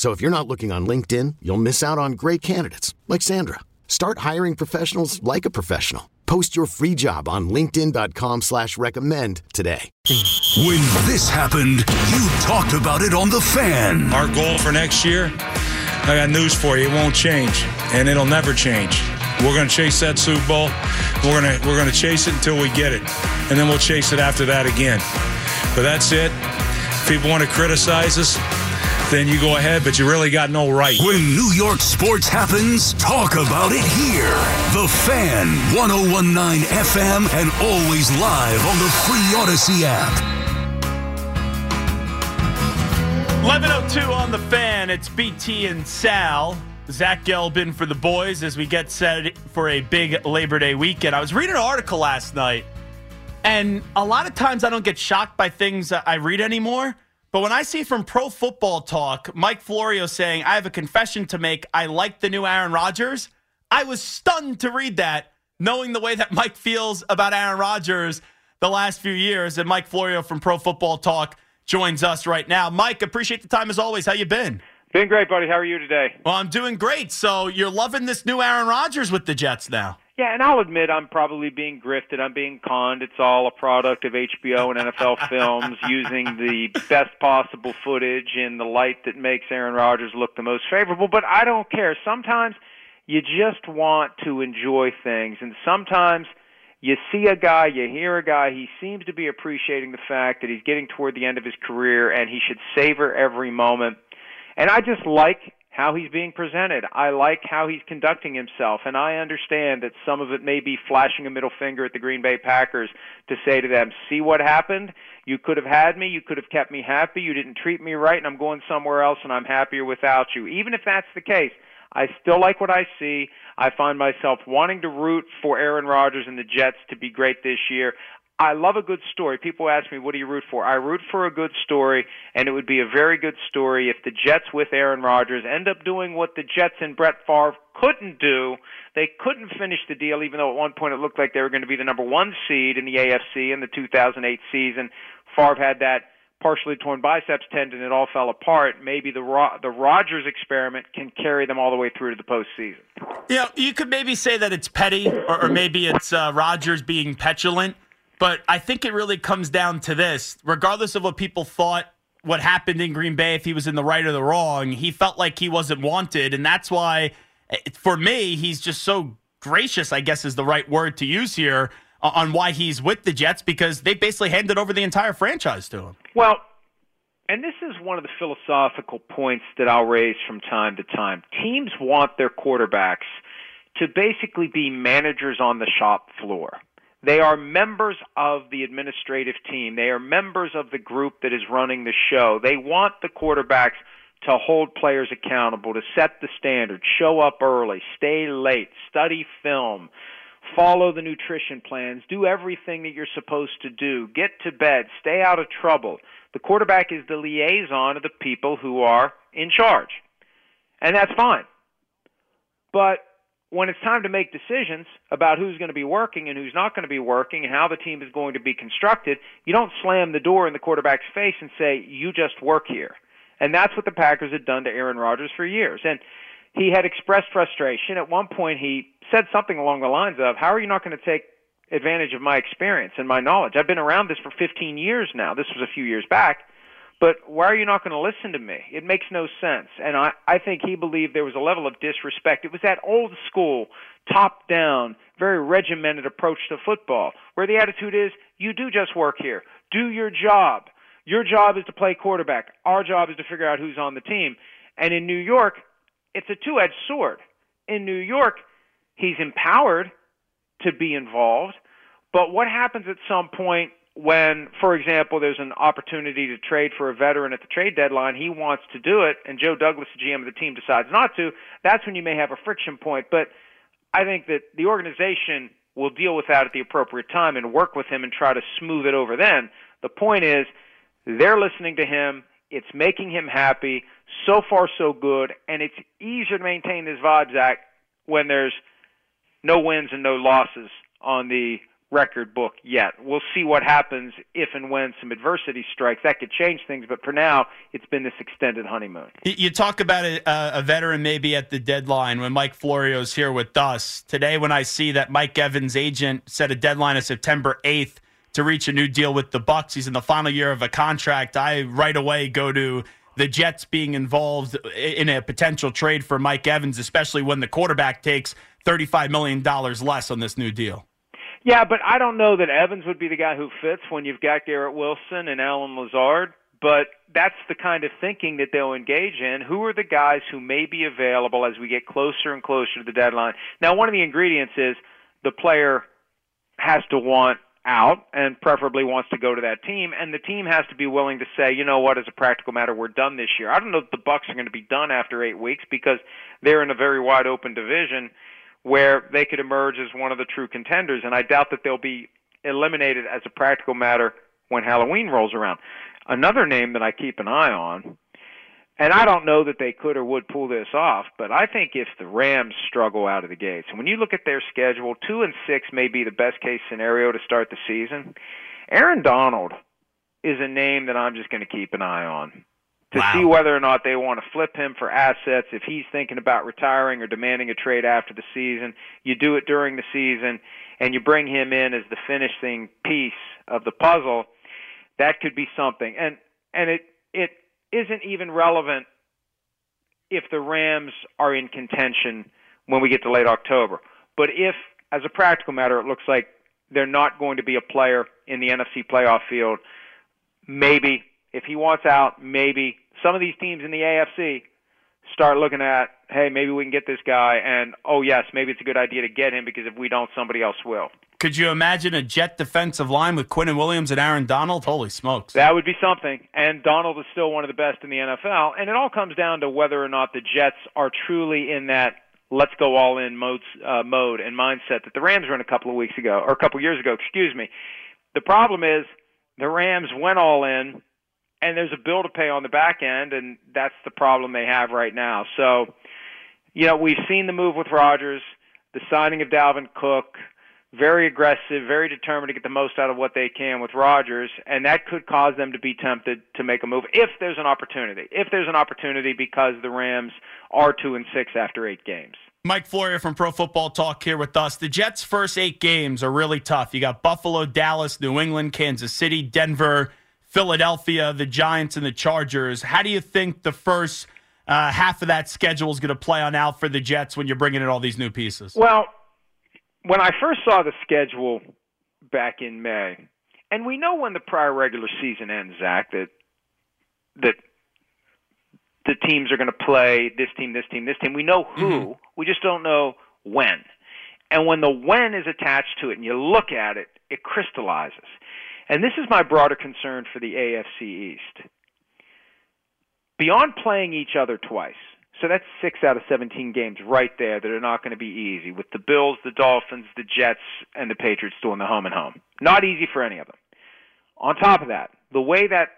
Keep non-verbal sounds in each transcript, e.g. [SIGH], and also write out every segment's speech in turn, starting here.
So if you're not looking on LinkedIn, you'll miss out on great candidates like Sandra. Start hiring professionals like a professional. Post your free job on LinkedIn.com slash recommend today. When this happened, you talked about it on the fan. Our goal for next year, I got news for you. It won't change, and it'll never change. We're going to chase that Super Bowl. We're going to we're going to chase it until we get it, and then we'll chase it after that again. But that's it. If people want to criticize us, then you go ahead, but you really got no right. When New York sports happens, talk about it here. The Fan, 1019 FM, and always live on the free Audacy app. 1102 on the fan. It's BT and Sal. Zach Gelb in for the boys as we get set for a big Labor Day weekend. I was reading an article last night, and a lot of times I don't get shocked by things I read anymore. But when I see from Pro Football Talk, Mike Florio saying, I have a confession to make, I like the new Aaron Rodgers, I was stunned to read that, knowing the way that Mike feels about Aaron Rodgers the last few years. And Mike Florio from Pro Football Talk joins us right now. Mike, appreciate the time as always. How you been? Been great, buddy. How are you today? Well, I'm doing great. So you're loving this new Aaron Rodgers with the Jets now. Yeah, and I'll admit I'm probably being grifted. I'm being conned. It's all a product of HBO and NFL [LAUGHS] films using the best possible footage in the light that makes Aaron Rodgers look the most favorable. But I don't care. Sometimes you just want to enjoy things, and sometimes you see a guy, you hear a guy, he seems to be appreciating the fact that he's getting toward the end of his career and he should savor every moment. And I just like how he's being presented. I like how he's conducting himself, and I understand that some of it may be flashing a middle finger at the Green Bay Packers to say to them, "See what happened? You could have had me. You could have kept me happy. You didn't treat me right, and I'm going somewhere else, and I'm happier without you." Even if that's the case, I still like what I see. I find myself wanting to root for Aaron Rodgers and the Jets to be great this year. I love a good story. People ask me, what do you root for? I root for a good story, and it would be a very good story if the Jets with Aaron Rodgers end up doing what the Jets and Brett Favre couldn't do. They couldn't finish the deal, even though at one point it looked like they were going to be the number one seed in the AFC in the 2008 season. Favre had that partially torn biceps tendon. It all fell apart. Maybe the Ro- the Rodgers experiment can carry them all the way through to the postseason. Yeah, you could maybe say that it's petty, or, or maybe it's uh, Rodgers being petulant. But I think it really comes down to this. Regardless of what people thought what happened in Green Bay, if he was in the right or the wrong, he felt like he wasn't wanted. And that's why, for me, he's just so gracious, I guess is the right word to use here, on why he's with the Jets because they basically handed over the entire franchise to him. Well, and this is one of the philosophical points that I'll raise from time to time. Teams want their quarterbacks to basically be managers on the shop floor. They are members of the administrative team. They are members of the group that is running the show. They want the quarterbacks to hold players accountable, to set the standard, show up early, stay late, study film, follow the nutrition plans, do everything that you're supposed to do, get to bed, stay out of trouble. The quarterback is the liaison of the people who are in charge. And that's fine. But when it's time to make decisions about who's going to be working and who's not going to be working and how the team is going to be constructed, you don't slam the door in the quarterback's face and say, you just work here. And that's what the Packers had done to Aaron Rodgers for years. And he had expressed frustration. At one point, he said something along the lines of, How are you not going to take advantage of my experience and my knowledge? I've been around this for 15 years now. This was a few years back. But why are you not going to listen to me? It makes no sense. And I, I think he believed there was a level of disrespect. It was that old school, top down, very regimented approach to football, where the attitude is you do just work here, do your job. Your job is to play quarterback. Our job is to figure out who's on the team. And in New York, it's a two edged sword. In New York, he's empowered to be involved. But what happens at some point when, for example, there's an opportunity to trade for a veteran at the trade deadline, he wants to do it, and Joe Douglas, the GM of the team, decides not to, that's when you may have a friction point. But I think that the organization will deal with that at the appropriate time and work with him and try to smooth it over then. The point is, they're listening to him. It's making him happy. So far, so good. And it's easier to maintain this vibe, Zach, when there's no wins and no losses on the record book yet. We'll see what happens if and when some adversity strikes. That could change things, but for now, it's been this extended honeymoon. You talk about a, a veteran maybe at the deadline when Mike Florio's here with us. Today, when I see that Mike Evans' agent set a deadline of September 8th to reach a new deal with the Bucs, he's in the final year of a contract. I right away go to the Jets being involved in a potential trade for Mike Evans, especially when the quarterback takes $35 million less on this new deal. Yeah, but I don't know that Evans would be the guy who fits when you've got Garrett Wilson and Allen Lazard. But that's the kind of thinking that they'll engage in. Who are the guys who may be available as we get closer and closer to the deadline? Now, one of the ingredients is the player has to want out and preferably wants to go to that team and the team has to be willing to say you know what as a practical matter we're done this year i don't know if the bucs are going to be done after eight weeks because they're in a very wide open division where they could emerge as one of the true contenders. And I doubt that they'll be eliminated as a practical matter when Halloween rolls around. Another name that I keep an eye on, and I don't know that they could or would pull this off, but I think if the Rams struggle out of the gates, and when you look at their schedule, two and six may be the best case scenario to start the season. Aaron Donald is a name that I'm just going to keep an eye on to wow. see whether or not they want to flip him for assets. If he's thinking about retiring or demanding a trade after the season, you do it during the season and you bring him in as the finishing piece of the puzzle. That could be something. And and it it isn't even relevant if the Rams are in contention when we get to late October. But if as a practical matter it looks like they're not going to be a player in the NFC playoff field, maybe if he wants out, maybe some of these teams in the AFC start looking at, hey, maybe we can get this guy, and oh yes, maybe it's a good idea to get him because if we don't, somebody else will. Could you imagine a Jet defensive line with Quinnen Williams and Aaron Donald? Holy smokes. That would be something. And Donald is still one of the best in the NFL. And it all comes down to whether or not the Jets are truly in that let's go all in mode, uh, mode and mindset that the Rams were in a couple of weeks ago, or a couple of years ago, excuse me. The problem is the Rams went all in and there's a bill to pay on the back end, and that's the problem they have right now. So, you know, we've seen the move with Rodgers, the signing of Dalvin Cook, very aggressive, very determined to get the most out of what they can with Rodgers, and that could cause them to be tempted to make a move if there's an opportunity. If there's an opportunity because the Rams are two and six after eight games. Mike Florio from Pro Football Talk here with us. The Jets' first eight games are really tough. You got Buffalo, Dallas, New England, Kansas City, Denver, Philadelphia, the Giants, and the Chargers. How do you think the first uh, half of that schedule is going to play on out for the Jets when you're bringing in all these new pieces? Well, when I first saw the schedule back in May, and we know when the prior regular season ends, Zach, that that the teams are going to play this team, this team, this team. We know who. Mm-hmm. We just don't know when. And when the when is attached to it, and you look at it, it crystallizes. And this is my broader concern for the AFC East. Beyond playing each other twice, so that's six out of 17 games right there that are not going to be easy with the Bills, the Dolphins, the Jets, and the Patriots doing the home and home. Not easy for any of them. On top of that, the way that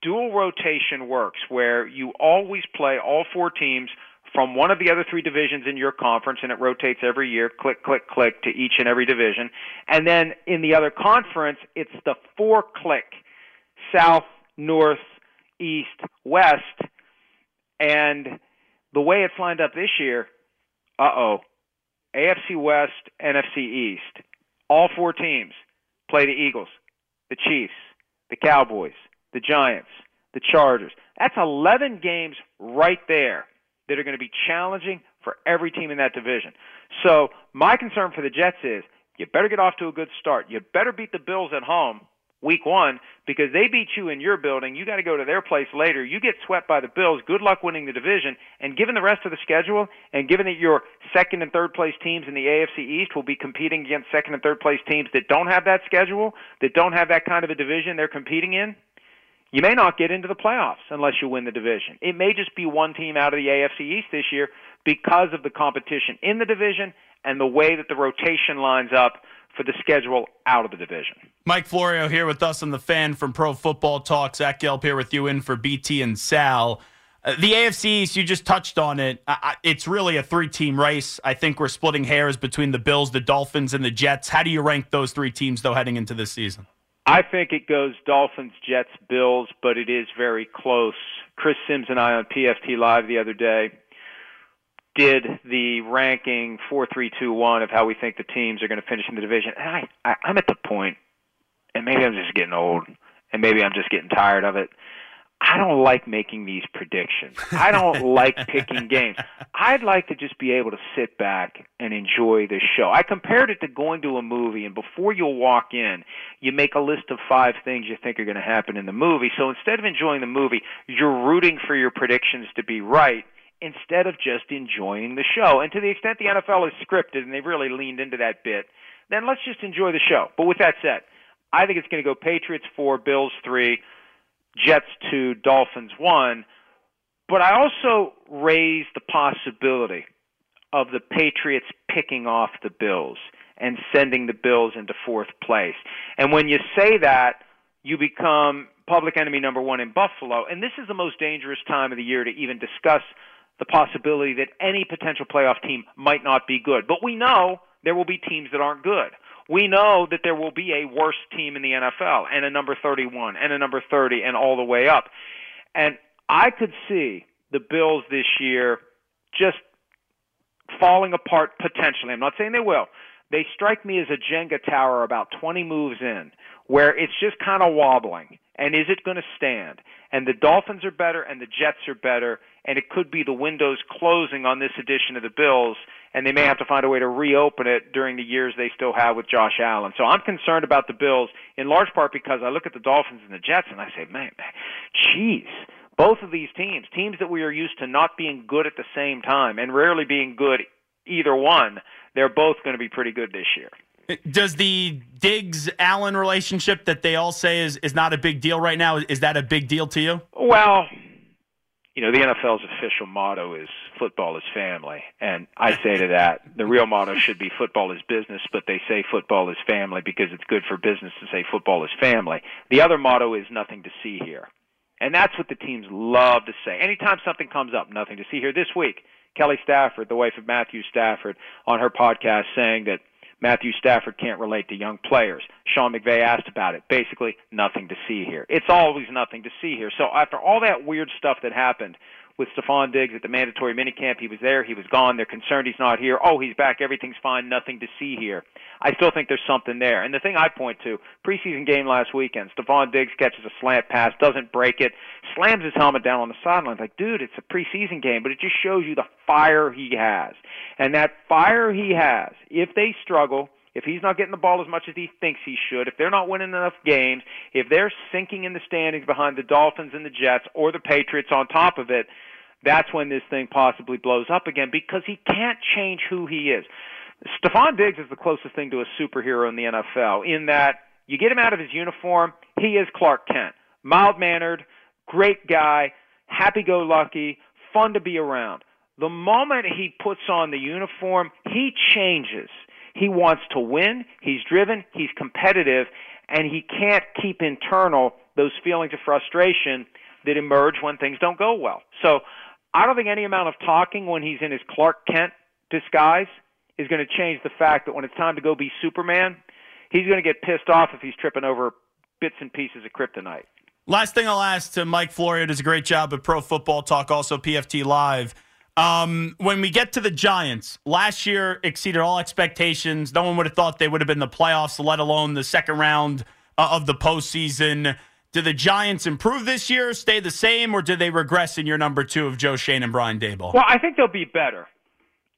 dual rotation works, where you always play all four teams from one of the other three divisions in your conference, and it rotates every year, click, click, click, to each and every division. And then in the other conference, it's the four click south, north, east, west. And the way it's lined up this year, uh oh, AFC West, NFC East, all four teams play the Eagles, the Chiefs, the Cowboys, the Giants, the Chargers. That's 11 games right there that are going to be challenging for every team in that division. So my concern for the Jets is you better get off to a good start. You better beat the Bills at home week one because they beat you in your building. You got to go to their place later. You get swept by the Bills. Good luck winning the division. And given the rest of the schedule, and given that your second and third place teams in the AFC East will be competing against second and third place teams that don't have that schedule, that don't have that kind of a division they're competing in, you may not get into the playoffs unless you win the division. It may just be one team out of the AFC East this year because of the competition in the division and the way that the rotation lines up for the schedule out of the division. Mike Florio here with us on the fan from Pro Football Talk. Zach Gelb here with you in for BT and Sal. Uh, the AFC East, you just touched on it. It's really a three team race. I think we're splitting hairs between the Bills, the Dolphins, and the Jets. How do you rank those three teams, though, heading into this season? I think it goes Dolphins, Jets, Bills, but it is very close. Chris Sims and I on PFT Live the other day did the ranking four three two one of how we think the teams are going to finish in the division. And I, I I'm at the point, and maybe I'm just getting old, and maybe I'm just getting tired of it. I don't like making these predictions. I don't [LAUGHS] like picking games. I'd like to just be able to sit back and enjoy this show. I compared it to going to a movie, and before you walk in, you make a list of five things you think are going to happen in the movie. So instead of enjoying the movie, you're rooting for your predictions to be right instead of just enjoying the show. And to the extent the NFL is scripted and they've really leaned into that bit, then let's just enjoy the show. But with that said, I think it's going to go Patriots 4, Bills 3, Jets 2, Dolphins 1. But I also raise the possibility of the Patriots picking off the Bills and sending the Bills into fourth place. And when you say that, you become public enemy number one in Buffalo. And this is the most dangerous time of the year to even discuss the possibility that any potential playoff team might not be good. But we know there will be teams that aren't good. We know that there will be a worse team in the NFL and a number 31 and a number 30 and all the way up. And I could see the Bills this year just falling apart potentially. I'm not saying they will. They strike me as a Jenga tower about 20 moves in where it's just kind of wobbling. And is it going to stand? And the Dolphins are better and the Jets are better and it could be the windows closing on this edition of the Bills, and they may have to find a way to reopen it during the years they still have with Josh Allen. So I'm concerned about the Bills in large part because I look at the Dolphins and the Jets and I say, man, man jeez, both of these teams, teams that we are used to not being good at the same time and rarely being good either one, they're both going to be pretty good this year. Does the Diggs Allen relationship that they all say is, is not a big deal right now, is that a big deal to you? Well, you know, the NFL's official motto is football is family. And I say to that, the real motto should be football is business, but they say football is family because it's good for business to say football is family. The other motto is nothing to see here. And that's what the teams love to say. Anytime something comes up, nothing to see here. This week, Kelly Stafford, the wife of Matthew Stafford, on her podcast saying that Matthew Stafford can't relate to young players. Sean McVay asked about it. Basically, nothing to see here. It's always nothing to see here. So after all that weird stuff that happened with Stefon Diggs at the mandatory minicamp. He was there. He was gone. They're concerned he's not here. Oh, he's back. Everything's fine. Nothing to see here. I still think there's something there. And the thing I point to, preseason game last weekend, Stefon Diggs catches a slant pass, doesn't break it, slams his helmet down on the sideline. Like, dude, it's a preseason game, but it just shows you the fire he has. And that fire he has, if they struggle, if he's not getting the ball as much as he thinks he should, if they're not winning enough games, if they're sinking in the standings behind the Dolphins and the Jets or the Patriots on top of it, that's when this thing possibly blows up again because he can't change who he is. Stefon Diggs is the closest thing to a superhero in the NFL in that you get him out of his uniform, he is Clark Kent. Mild mannered, great guy, happy go lucky, fun to be around. The moment he puts on the uniform, he changes. He wants to win, he's driven, he's competitive, and he can't keep internal those feelings of frustration that emerge when things don't go well. So I don't think any amount of talking when he's in his Clark Kent disguise is going to change the fact that when it's time to go be Superman, he's going to get pissed off if he's tripping over bits and pieces of kryptonite. Last thing I'll ask to Mike Florio does a great job at Pro Football Talk, also PFT Live. Um, when we get to the Giants, last year exceeded all expectations. No one would have thought they would have been the playoffs, let alone the second round uh, of the postseason. Do the Giants improve this year, stay the same, or do they regress in your number two of Joe Schoen and Brian Daboll? Well, I think they'll be better.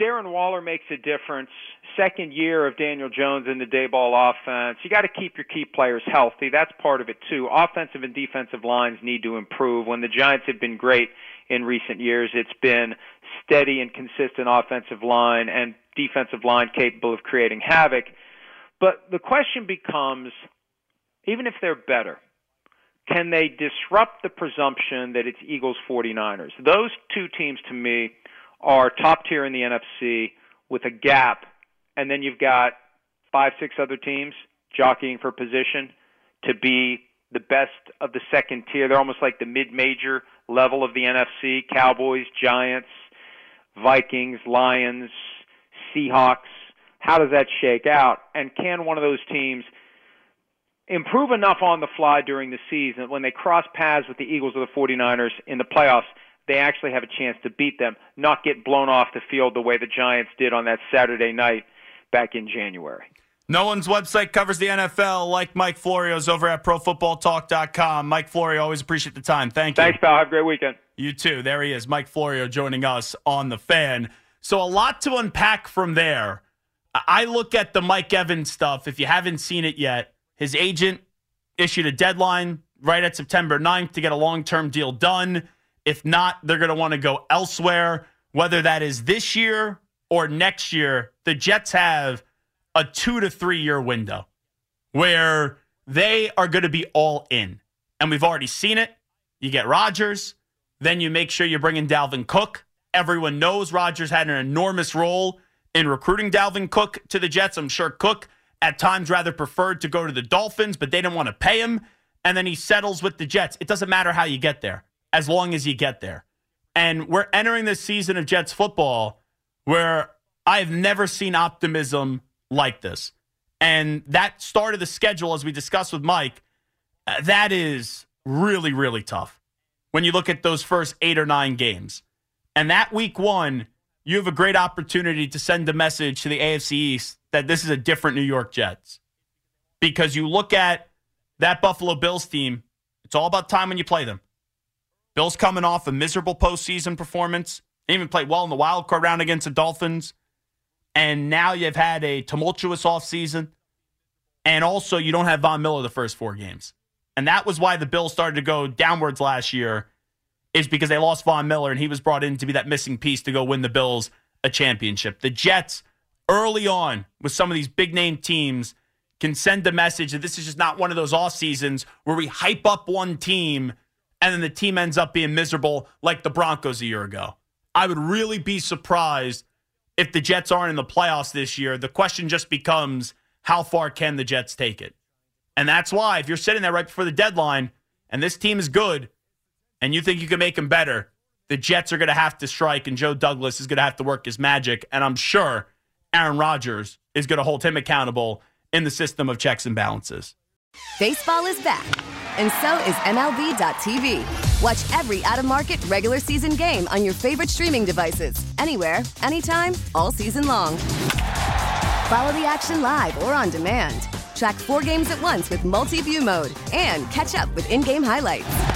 Darren Waller makes a difference. Second year of Daniel Jones in the Daboll offense. You got to keep your key players healthy. That's part of it too. Offensive and defensive lines need to improve. When the Giants have been great in recent years, it's been steady and consistent offensive line and defensive line capable of creating havoc. But the question becomes even if they're better, can they disrupt the presumption that it's Eagles 49ers? Those two teams to me are top tier in the NFC with a gap, and then you've got five, six other teams jockeying for position to be the best of the second tier. They're almost like the mid major level of the NFC Cowboys, Giants, Vikings, Lions, Seahawks. How does that shake out? And can one of those teams improve enough on the fly during the season when they cross paths with the Eagles or the 49ers in the playoffs? They actually have a chance to beat them, not get blown off the field the way the Giants did on that Saturday night back in January. No one's website covers the NFL like Mike Florio's over at ProFootballTalk.com. Mike Florio, always appreciate the time. Thank you. Thanks, pal. Have a great weekend. You too. There he is, Mike Florio, joining us on the fan. So a lot to unpack from there. I look at the Mike Evans stuff. If you haven't seen it yet, his agent issued a deadline right at September 9th to get a long term deal done. If not, they're going to want to go elsewhere, whether that is this year or next year. The Jets have a two to three year window where they are going to be all in. And we've already seen it. You get Rodgers, then you make sure you're bringing Dalvin Cook. Everyone knows Rodgers had an enormous role in recruiting Dalvin Cook to the Jets. I'm sure Cook at times rather preferred to go to the Dolphins, but they didn't want to pay him. And then he settles with the Jets. It doesn't matter how you get there, as long as you get there. And we're entering this season of Jets football where I've never seen optimism like this. And that start of the schedule, as we discussed with Mike, uh, that is really, really tough when you look at those first eight or nine games. And that week one, you have a great opportunity to send a message to the AFC East that this is a different New York Jets. Because you look at that Buffalo Bills team, it's all about time when you play them. Bills coming off a miserable postseason performance, they even played well in the wild card round against the Dolphins. And now you've had a tumultuous offseason. And also, you don't have Von Miller the first four games. And that was why the Bills started to go downwards last year, is because they lost Von Miller and he was brought in to be that missing piece to go win the Bills a championship. The Jets, early on, with some of these big name teams, can send a message that this is just not one of those off seasons where we hype up one team and then the team ends up being miserable like the Broncos a year ago. I would really be surprised if the Jets aren't in the playoffs this year, the question just becomes how far can the Jets take it? And that's why if you're sitting there right before the deadline and this team is good and you think you can make them better, the Jets are going to have to strike and Joe Douglas is going to have to work his magic. And I'm sure Aaron Rodgers is going to hold him accountable in the system of checks and balances. Baseball is back, and so is MLB.tv. Watch every out of market regular season game on your favorite streaming devices, anywhere, anytime, all season long. Follow the action live or on demand. Track four games at once with multi view mode and catch up with in game highlights.